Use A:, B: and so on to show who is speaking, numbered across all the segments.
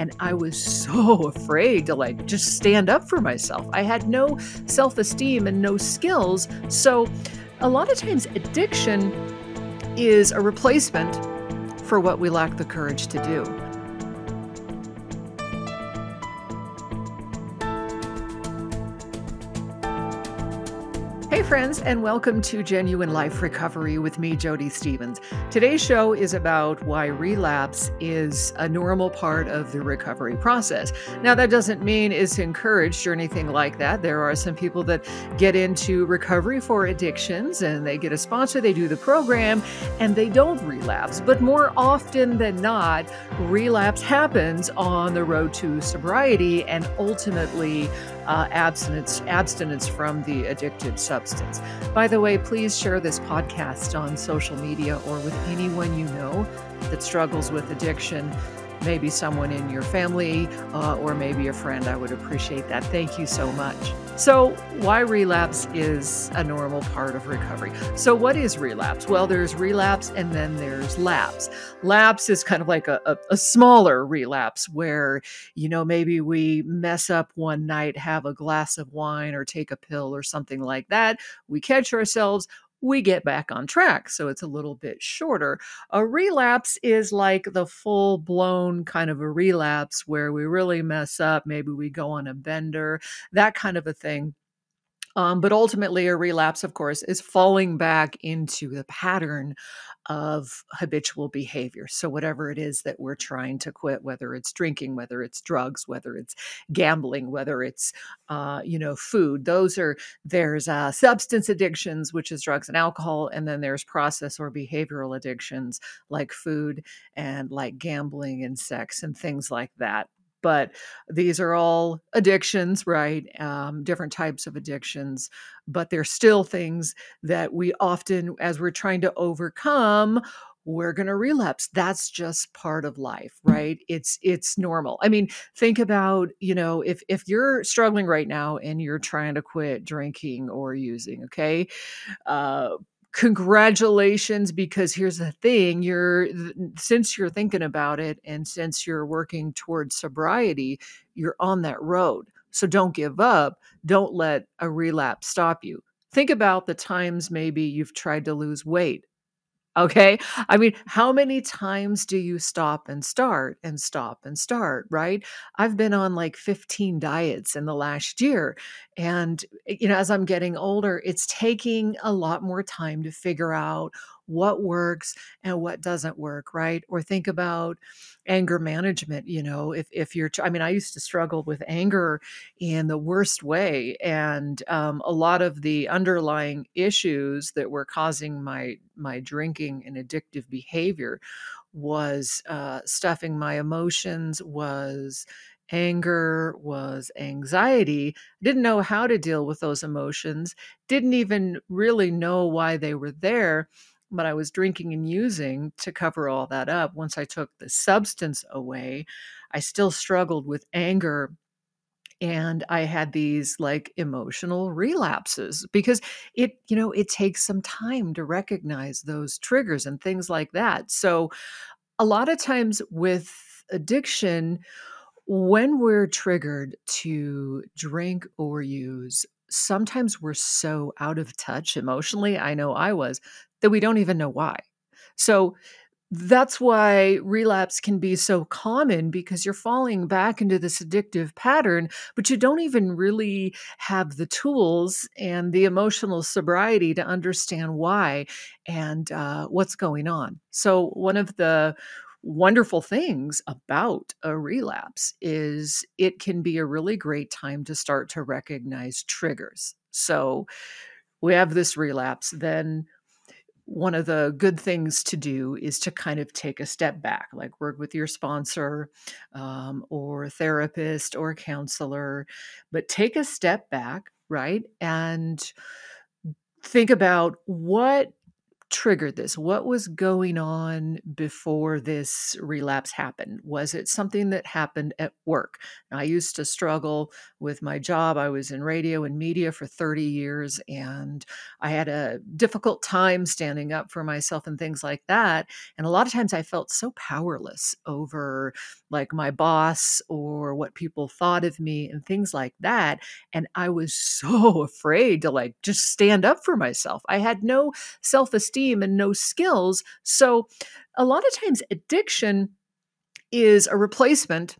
A: And I was so afraid to like just stand up for myself. I had no self esteem and no skills. So, a lot of times, addiction is a replacement for what we lack the courage to do. Friends, and welcome to Genuine Life Recovery with me, Jody Stevens. Today's show is about why relapse is a normal part of the recovery process. Now, that doesn't mean it's encouraged or anything like that. There are some people that get into recovery for addictions and they get a sponsor, they do the program, and they don't relapse. But more often than not, relapse happens on the road to sobriety and ultimately uh, abstinence abstinence from the addictive substance. By the way, please share this podcast on social media or with anyone you know that struggles with addiction maybe someone in your family uh, or maybe a friend. I would appreciate that. Thank you so much. So, why relapse is a normal part of recovery. So, what is relapse? Well, there's relapse and then there's lapse. Lapse is kind of like a, a, a smaller relapse where, you know, maybe we mess up one night, have a glass of wine or take a pill or something like that. We catch ourselves we get back on track. So it's a little bit shorter. A relapse is like the full blown kind of a relapse where we really mess up. Maybe we go on a bender, that kind of a thing. Um, but ultimately, a relapse, of course, is falling back into the pattern of habitual behavior. So, whatever it is that we're trying to quit, whether it's drinking, whether it's drugs, whether it's gambling, whether it's, uh, you know, food, those are, there's uh, substance addictions, which is drugs and alcohol. And then there's process or behavioral addictions like food and like gambling and sex and things like that but these are all addictions, right? Um, different types of addictions, but they're still things that we often, as we're trying to overcome, we're going to relapse that's just part of life right it's it's normal i mean think about you know if if you're struggling right now and you're trying to quit drinking or using okay uh congratulations because here's the thing you're since you're thinking about it and since you're working towards sobriety you're on that road. So don't give up don't let a relapse stop you. Think about the times maybe you've tried to lose weight Okay. I mean, how many times do you stop and start and stop and start, right? I've been on like 15 diets in the last year. And, eh, you know, as I'm getting older, it's taking a lot more time to figure out what works and what doesn't work, right? Or think about anger management, you know, if if you're I mean, I used to struggle with anger in the worst way and um, a lot of the underlying issues that were causing my my drinking and addictive behavior was uh, stuffing my emotions was anger was anxiety didn't know how to deal with those emotions didn't even really know why they were there but I was drinking and using to cover all that up. Once I took the substance away, I still struggled with anger and I had these like emotional relapses because it, you know, it takes some time to recognize those triggers and things like that. So, a lot of times with addiction, when we're triggered to drink or use, sometimes we're so out of touch emotionally. I know I was that we don't even know why. So that's why relapse can be so common because you're falling back into this addictive pattern, but you don't even really have the tools and the emotional sobriety to understand why and uh, what's going on. So, one of the wonderful things about a relapse is it can be a really great time to start to recognize triggers. So, we have this relapse, then one of the good things to do is to kind of take a step back, like work with your sponsor um, or therapist or counselor, but take a step back, right? And think about what triggered this? What was going on before this relapse happened? Was it something that happened at work? I used to struggle with my job. I was in radio and media for 30 years, and I had a difficult time standing up for myself and things like that. And a lot of times I felt so powerless over like my boss or what people thought of me and things like that. And I was so afraid to like just stand up for myself. I had no self esteem and no skills. So a lot of times addiction is a replacement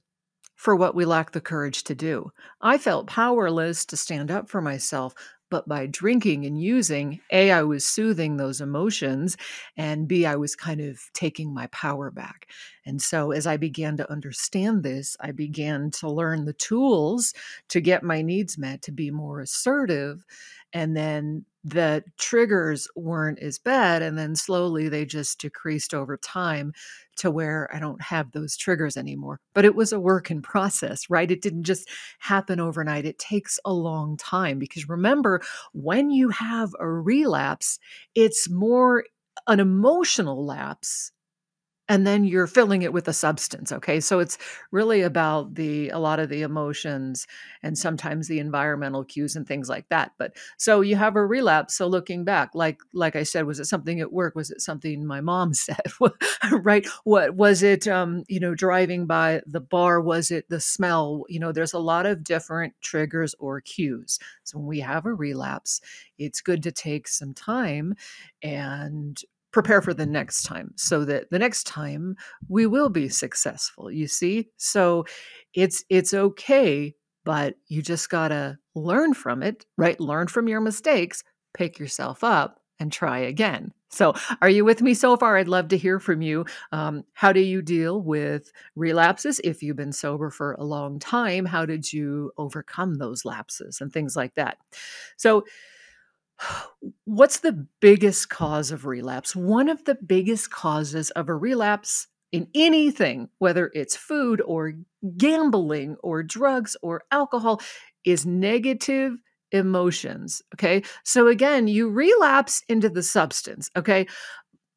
A: for what we lack the courage to do. I felt powerless to stand up for myself, but by drinking and using, A, I was soothing those emotions, and B, I was kind of taking my power back. And so as I began to understand this, I began to learn the tools to get my needs met, to be more assertive. And then the triggers weren't as bad. And then slowly they just decreased over time to where I don't have those triggers anymore. But it was a work in process, right? It didn't just happen overnight. It takes a long time because remember, when you have a relapse, it's more an emotional lapse and then you're filling it with a substance okay? So it's really about the a lot of the emotions and sometimes the environmental cues and things like that but so you have a relapse so looking back like like i said was it something at work? Was it something my mom said? Right? What was it um you know driving by the bar? Was it the smell? You know there's a lot of different triggers or cues. So when we have a relapse it's good to take some time and prepare for the next time so that the next time we will be successful you see? So it's it's okay but you just got to learn from it right? Learn from your mistakes pick yourself up and try again. So are you with me so far? I'd love to hear from you. Um, how do you deal with relapses if you've been sober for a long time? How did you overcome those lapses and things like that? So What's the biggest cause of relapse? One of the biggest causes of a relapse in anything, whether it's food or gambling or drugs or alcohol, is negative emotions. Okay. So again, you relapse into the substance. Okay.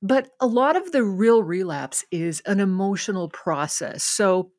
A: But a lot of the real relapse is an emotional process. So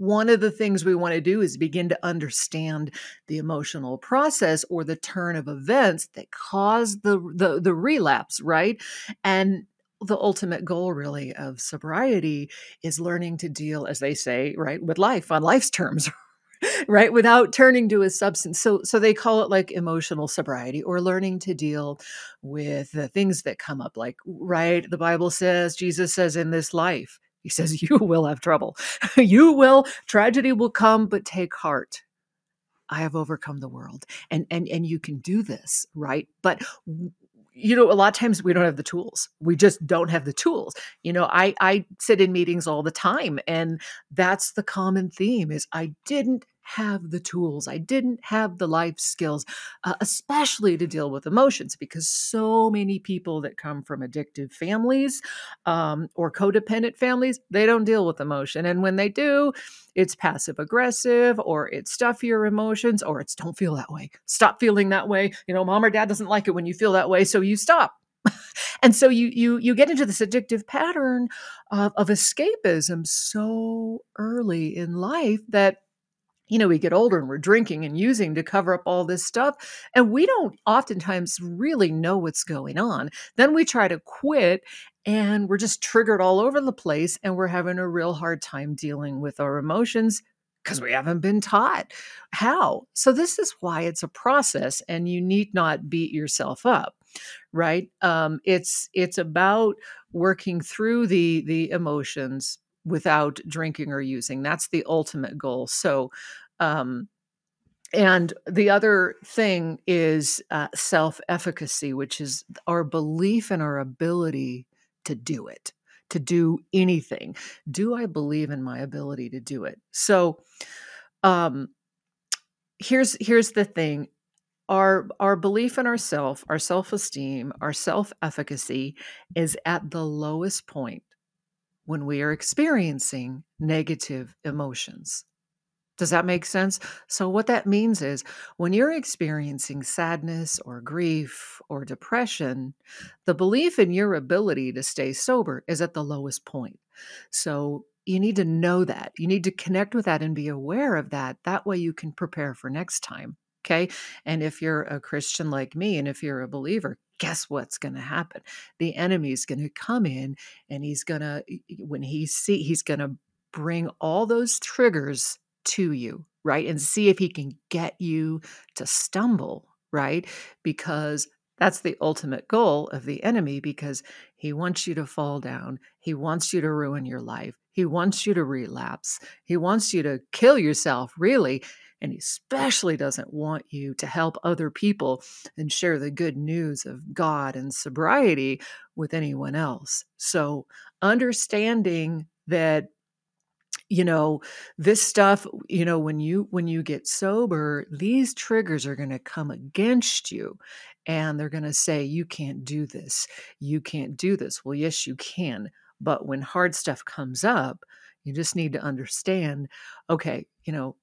A: one of the things we want to do is begin to understand the emotional process or the turn of events that cause the the, the relapse, right? And the ultimate goal really of sobriety is learning to deal as they say right with life on life's terms right without turning to a substance so so they call it like emotional sobriety or learning to deal with the things that come up like right the bible says jesus says in this life he says, You will have trouble. you will, tragedy will come, but take heart. I have overcome the world. And and and you can do this, right? But you know, a lot of times we don't have the tools. We just don't have the tools. You know, I I sit in meetings all the time and that's the common theme is I didn't have the tools. I didn't have the life skills, uh, especially to deal with emotions, because so many people that come from addictive families um, or codependent families, they don't deal with emotion. And when they do, it's passive aggressive or it's stuff your emotions or it's don't feel that way. Stop feeling that way. You know, mom or dad doesn't like it when you feel that way, so you stop. and so you you you get into this addictive pattern of, of escapism so early in life that you know, we get older and we're drinking and using to cover up all this stuff. And we don't oftentimes really know what's going on. Then we try to quit and we're just triggered all over the place and we're having a real hard time dealing with our emotions because we haven't been taught how. So, this is why it's a process and you need not beat yourself up right um, it's it's about working through the the emotions without drinking or using. That's the ultimate goal. So, um, and the other thing is uh, self efficacy, which is our belief in our ability to do it, to do anything. Do I believe in my ability to do it? So, um, here's here's the thing our our belief in ourself our self-esteem our self-efficacy is at the lowest point when we are experiencing negative emotions. Does that make sense? So, what that means is when you're experiencing sadness or grief or depression, the belief in your ability to stay sober is at the lowest point. So, you need to know that. You need to connect with that and be aware of that. That way, you can prepare for next time. Okay. And if you're a Christian like me, and if you're a believer, guess what's going to happen? The enemy's going to come in and he's going to, when he see, he's going to bring all those triggers to you, right? And see if he can get you to stumble, right? Because that's the ultimate goal of the enemy because he wants you to fall down. He wants you to ruin your life. He wants you to relapse. He wants you to kill yourself, really. And he especially doesn't want you to help other people and share the good news of God and sobriety with anyone else. So, understanding that you know this stuff you know when you when you get sober these triggers are going to come against you and they're going to say you can't do this. You can't do this. Well yes you can but when hard stuff comes up you just need to understand okay you know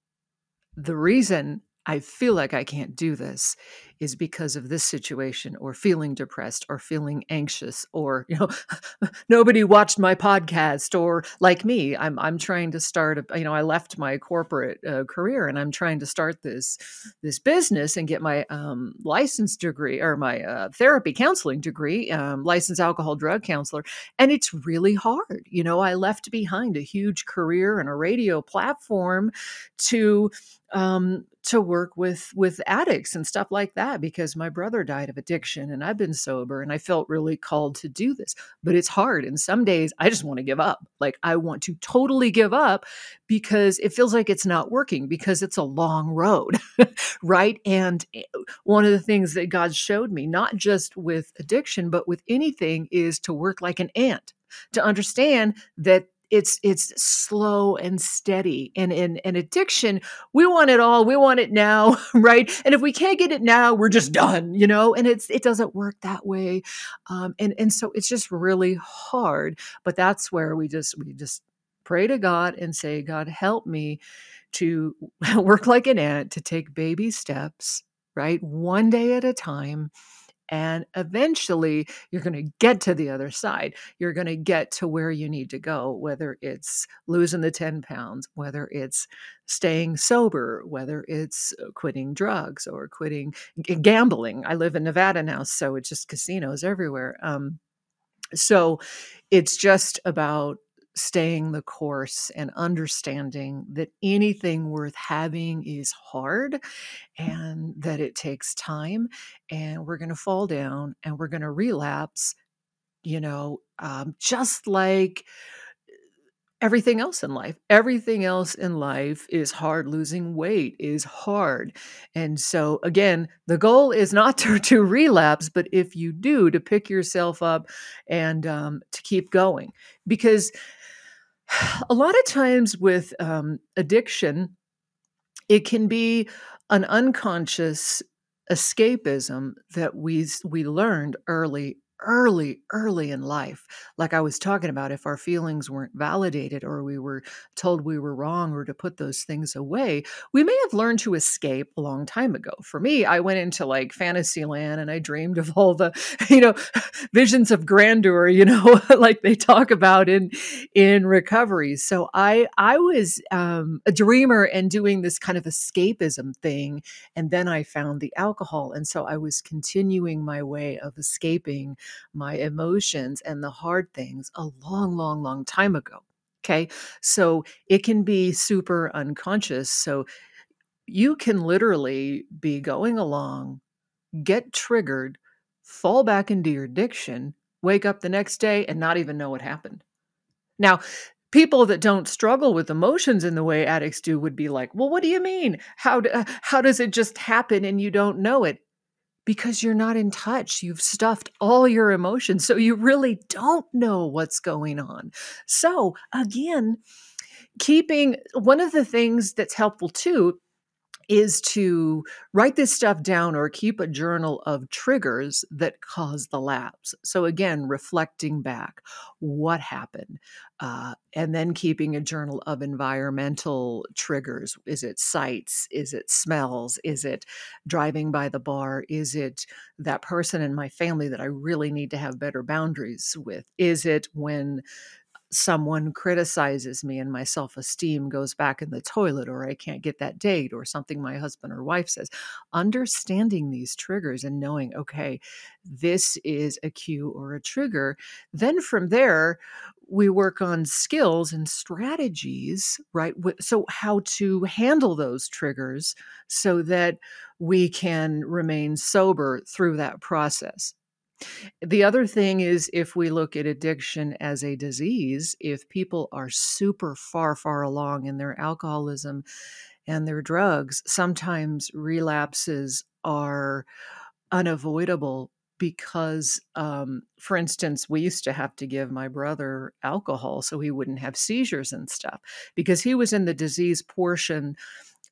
A: the reason I feel like I can't do this is because of this situation or feeling depressed or feeling anxious or you know nobody watched my podcast or like me I'm I'm trying to start a, you know I left my corporate uh, career and I'm trying to start this this business and get my um, license degree or my uh, therapy counseling degree um, licensed alcohol drug counselor and it's really hard you know I left behind a huge career and a radio platform to um, to work with with addicts and stuff like that because my brother died of addiction and I've been sober and I felt really called to do this but it's hard and some days I just want to give up like I want to totally give up because it feels like it's not working because it's a long road right? And eh, one of the things that God showed me not just with addiction but with anything is to work like an ant to understand that it's it's slow and steady and in an addiction we want it all we want it now right? And if we can't get it now we're just done you know? And it's it doesn't work that way um, and and so it's just really hard but that's where we just we just pray to god and say god help me to work like an ant to take baby steps right one day at a time and eventually, you're going to get to the other side. You're going to get to where you need to go, whether it's losing the 10 pounds, whether it's staying sober, whether it's uh, quitting drugs or quitting gambling. I live in Nevada now, so it's just casinos everywhere. Um, so it's just about staying the course and understanding that anything worth having is hard and that it takes time and we're going to fall down and we're going to relapse you know um, just like everything else in life. Everything else in life is hard. Losing weight is hard. And so again the goal is not to, to relapse but if you do to pick yourself up and um, to keep going. Because a lot of times with um, addiction, it can be an unconscious escapism that we we learned early early, early in life. Like I was talking about, if our feelings weren't validated or we were told we were wrong or to put those things away, we may have learned to escape a long time ago. For me, I went into like fantasy land and I dreamed of all the, you know, visions of grandeur, you know, like they talk about in in recovery. So I I was um, a dreamer and doing this kind of escapism thing. And then I found the alcohol. And so I was continuing my way of escaping my emotions and the hard things a long, long, long time ago. Okay. So it can be super unconscious. So you can literally be going along, get triggered, fall back into your addiction, wake up the next day and not even know what happened. Now, people that don't struggle with emotions in the way addicts do would be like, "Well, what do you mean? How do, uh, how does it just happen and you don't know it?" Because you're not in touch. You've stuffed all your emotions. So you really don't know what's going on. So, again, keeping one of the things that's helpful too is to write this stuff down or keep a journal of triggers that cause the lapse. So, again, reflecting back what happened, uh, and then keeping a journal of environmental triggers. Is it sights? Is it smells? Is it driving by the bar? Is it that person in my family that I really need to have better boundaries with? Is it when someone criticizes me and my self esteem goes back in the toilet, or I can't get that date, or something my husband or wife says. Understanding these triggers and knowing, okay, this is a cue or a trigger. Then from there, we work on skills and strategies, right? So, how to handle those triggers so that we can remain sober through that process. The other thing is if we look at addiction as a disease, if people are super far, far along in their alcoholism and their drugs, sometimes relapses are unavoidable because, um, for instance, we used to have to give my brother alcohol so he wouldn't have seizures and stuff because he was in the disease portion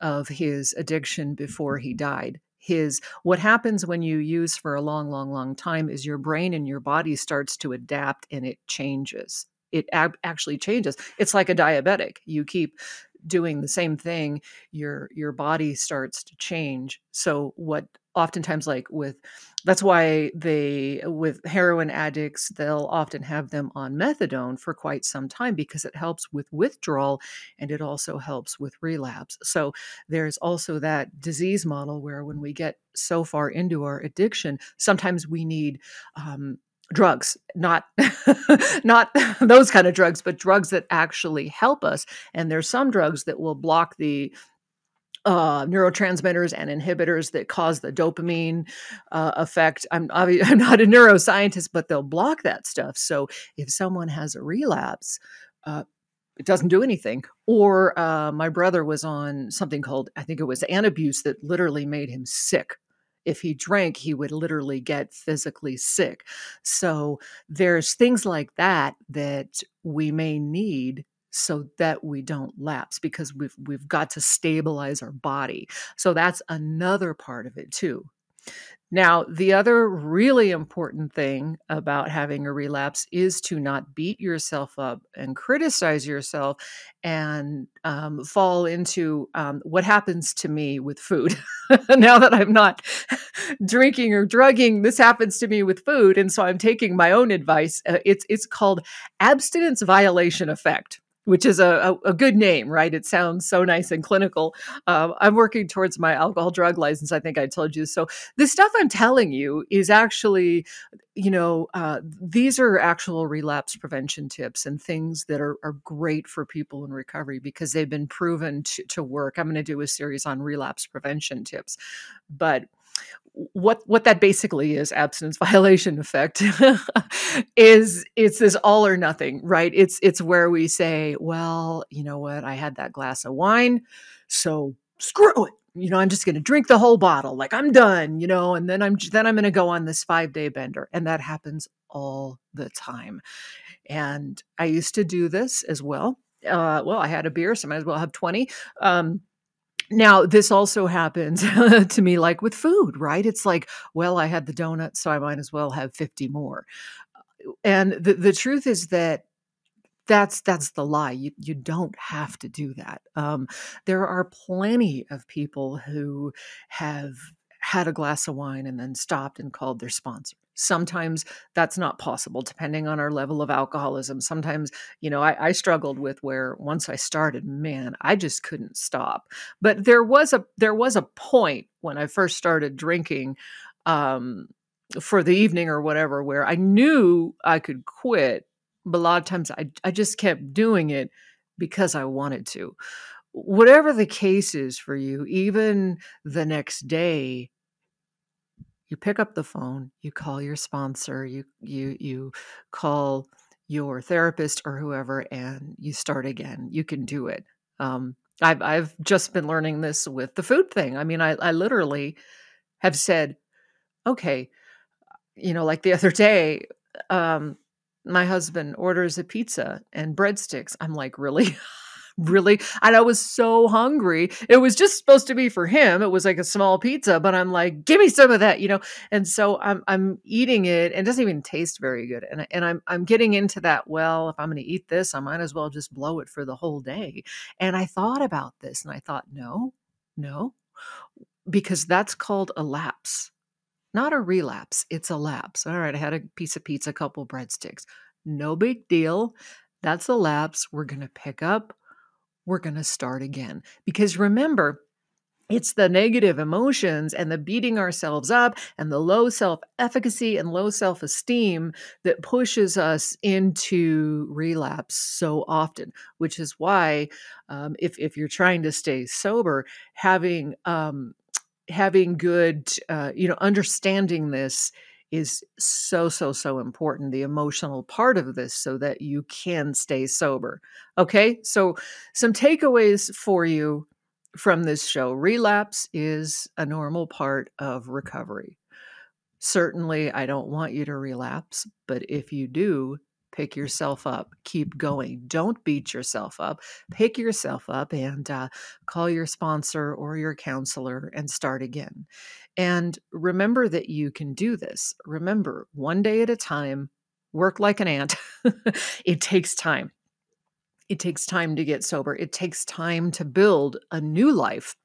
A: of his addiction before he died his what happens when you use for a long long long time is your brain and your body starts to adapt and it changes. It ab- actually changes. It's like a diabetic. You keep doing the same thing your your body starts to change. So what oftentimes like with that's why they with heroin addicts they'll often have them on methadone for quite some time because it helps with withdrawal and it also helps with relapse. So there's also that disease model where when we get so far into our addiction sometimes we need um, drugs not not those kind of drugs but drugs that actually help us. And there's some drugs that will block the uh, neurotransmitters and inhibitors that cause the dopamine uh, effect. I'm I'm not a neuroscientist, but they'll block that stuff. So if someone has a relapse, uh, it doesn't do anything. Or uh, my brother was on something called I think it was Antabuse that literally made him sick. If he drank, he would literally get physically sick. So there's things like that that we may need so that we don't lapse because we've we've got to stabilize our body. So that's another part of it too. Now, the other really important thing about having a relapse is to not beat yourself up and criticize yourself and um, fall into um, what happens to me with food. now that I'm not drinking or drugging, this happens to me with food, and so I'm taking my own advice. Uh, it's it's called abstinence violation effect which is a, a, good name, right? It sounds so nice and clinical. Uh, I'm working towards my alcohol drug license. I think I told you. So the stuff I'm telling you is actually, you know, uh, these are actual relapse prevention tips and things that are, are great for people in recovery because they've been proven to, to work. I'm going to do a series on relapse prevention tips, but what what that basically is abstinence violation effect is it's this all or nothing right? It's it's where we say well you know what? I had that glass of wine so screw it. You know i'm just going to drink the whole bottle like i'm done you know and then i'm then i'm going to go on this 5 day bender. And that happens all the time. And i used to do this as well. Uh, well i had a beer so i might as well have 20 um, now, this also happens to me like with food, right? It's like, well, I had the donut, so I might as well have 50 more. And the, the truth is that that's that's the lie. You you don't have to do that. Um, there are plenty of people who have had a glass of wine and then stopped and called their sponsor. Sometimes that's not possible, depending on our level of alcoholism. Sometimes, you know, I, I, struggled with where once I started, man, I just couldn't stop. But there was a there was a point when I first started drinking um, for the evening or whatever, where I knew I could quit, but a lot of times I I just kept doing it because I wanted to whatever the case is for you, even the next day, you pick up the phone, you call your sponsor, you you you call your therapist or whoever, and you start again. You can do it. Um, I've I've just been learning this with the food thing. I mean, I I literally have said, okay, you know, like the other day, um, my husband orders a pizza and breadsticks. I'm like, really? really? And I was so hungry. It was just supposed to be for him. It was like a small pizza, but I'm like, give me some of that, you know? And so I'm I'm eating it and it doesn't even taste very good. And, and I'm I'm getting into that, well, if I'm gonna eat this, I might as well just blow it for the whole day. And I thought about this and I thought, no, no, because that's called a lapse. Not a relapse, it's a lapse. All right, I had a piece of pizza, a couple breadsticks. No big deal. That's a lapse. We're going to pick up. We're going to start again. Because remember, it's the negative emotions and the beating ourselves up and the low self efficacy and low self esteem that pushes us into relapse so often, which is why, um, if, if you're trying to stay sober, having um, having good, uh, you know, understanding this is so, so, so important, the emotional part of this, so that you can stay sober. Okay. So, some takeaways for you from this show relapse is a normal part of recovery. Certainly, I don't want you to relapse, but if you do, pick yourself up, keep going. Don't beat yourself up. Pick yourself up and uh, call your sponsor or your counselor and start again. And remember that you can do this. Remember, one day at a time, work like an ant. it takes time. It takes time to get sober. It takes time to build a new life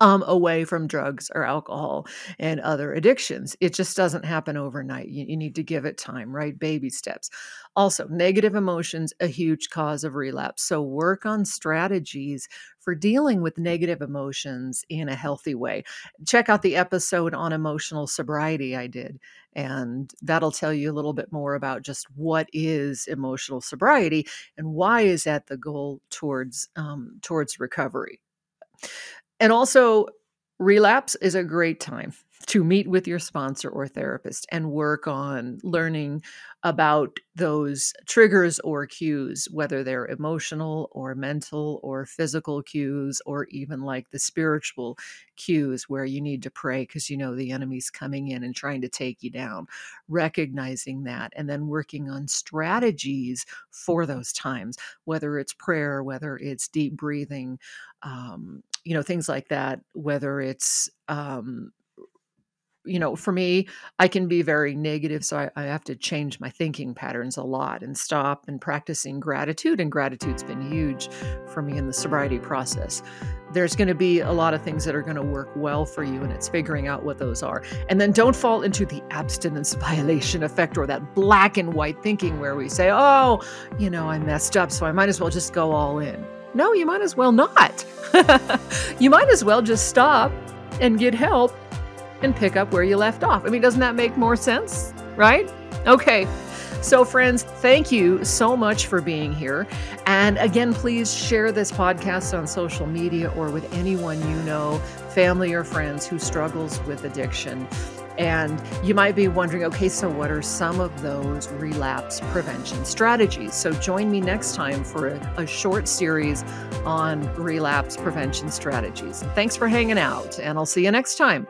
A: um, away from drugs or alcohol and other addictions. It just doesn't happen overnight. You, you, need to give it time, right? Baby steps. Also, negative emotions, a huge cause of relapse. So, work on strategies for dealing with negative emotions in a healthy way. Check out the episode on emotional sobriety I did, and that'll tell you a little bit more about just what is emotional sobriety and why is that the goal towards um, towards recovery. And also, relapse is a great time to meet with your sponsor or therapist and work on learning about those triggers or cues, whether they're emotional or mental or physical cues, or even like the spiritual cues where you need to pray because you know the enemy's coming in and trying to take you down. Recognizing that and then working on strategies for those times, whether it's prayer, whether it's deep breathing, um, you know, things like that, whether it's um, you know, for me, I can be very negative. So I, I, have to change my thinking patterns a lot and stop and practicing gratitude. And gratitude's been huge for me in the sobriety process. There's going to be a lot of things that are going to work well for you, and it's figuring out what those are. And then don't fall into the abstinence violation effect or that black and white thinking where we say, oh, you know, I messed up, so I might as well just go all in. No, you might as well not. you might as well just stop and get help and pick up where you left off. I mean, doesn't that make more sense? Right? Okay. So, friends, thank you so much for being here. And again, please share this podcast on social media or with anyone you know, family or friends who struggles with addiction. And you might be wondering, okay, so what are some of those relapse prevention strategies? So join me next time for a, a short series on relapse prevention strategies. thanks for hanging out, and I'll see you next time.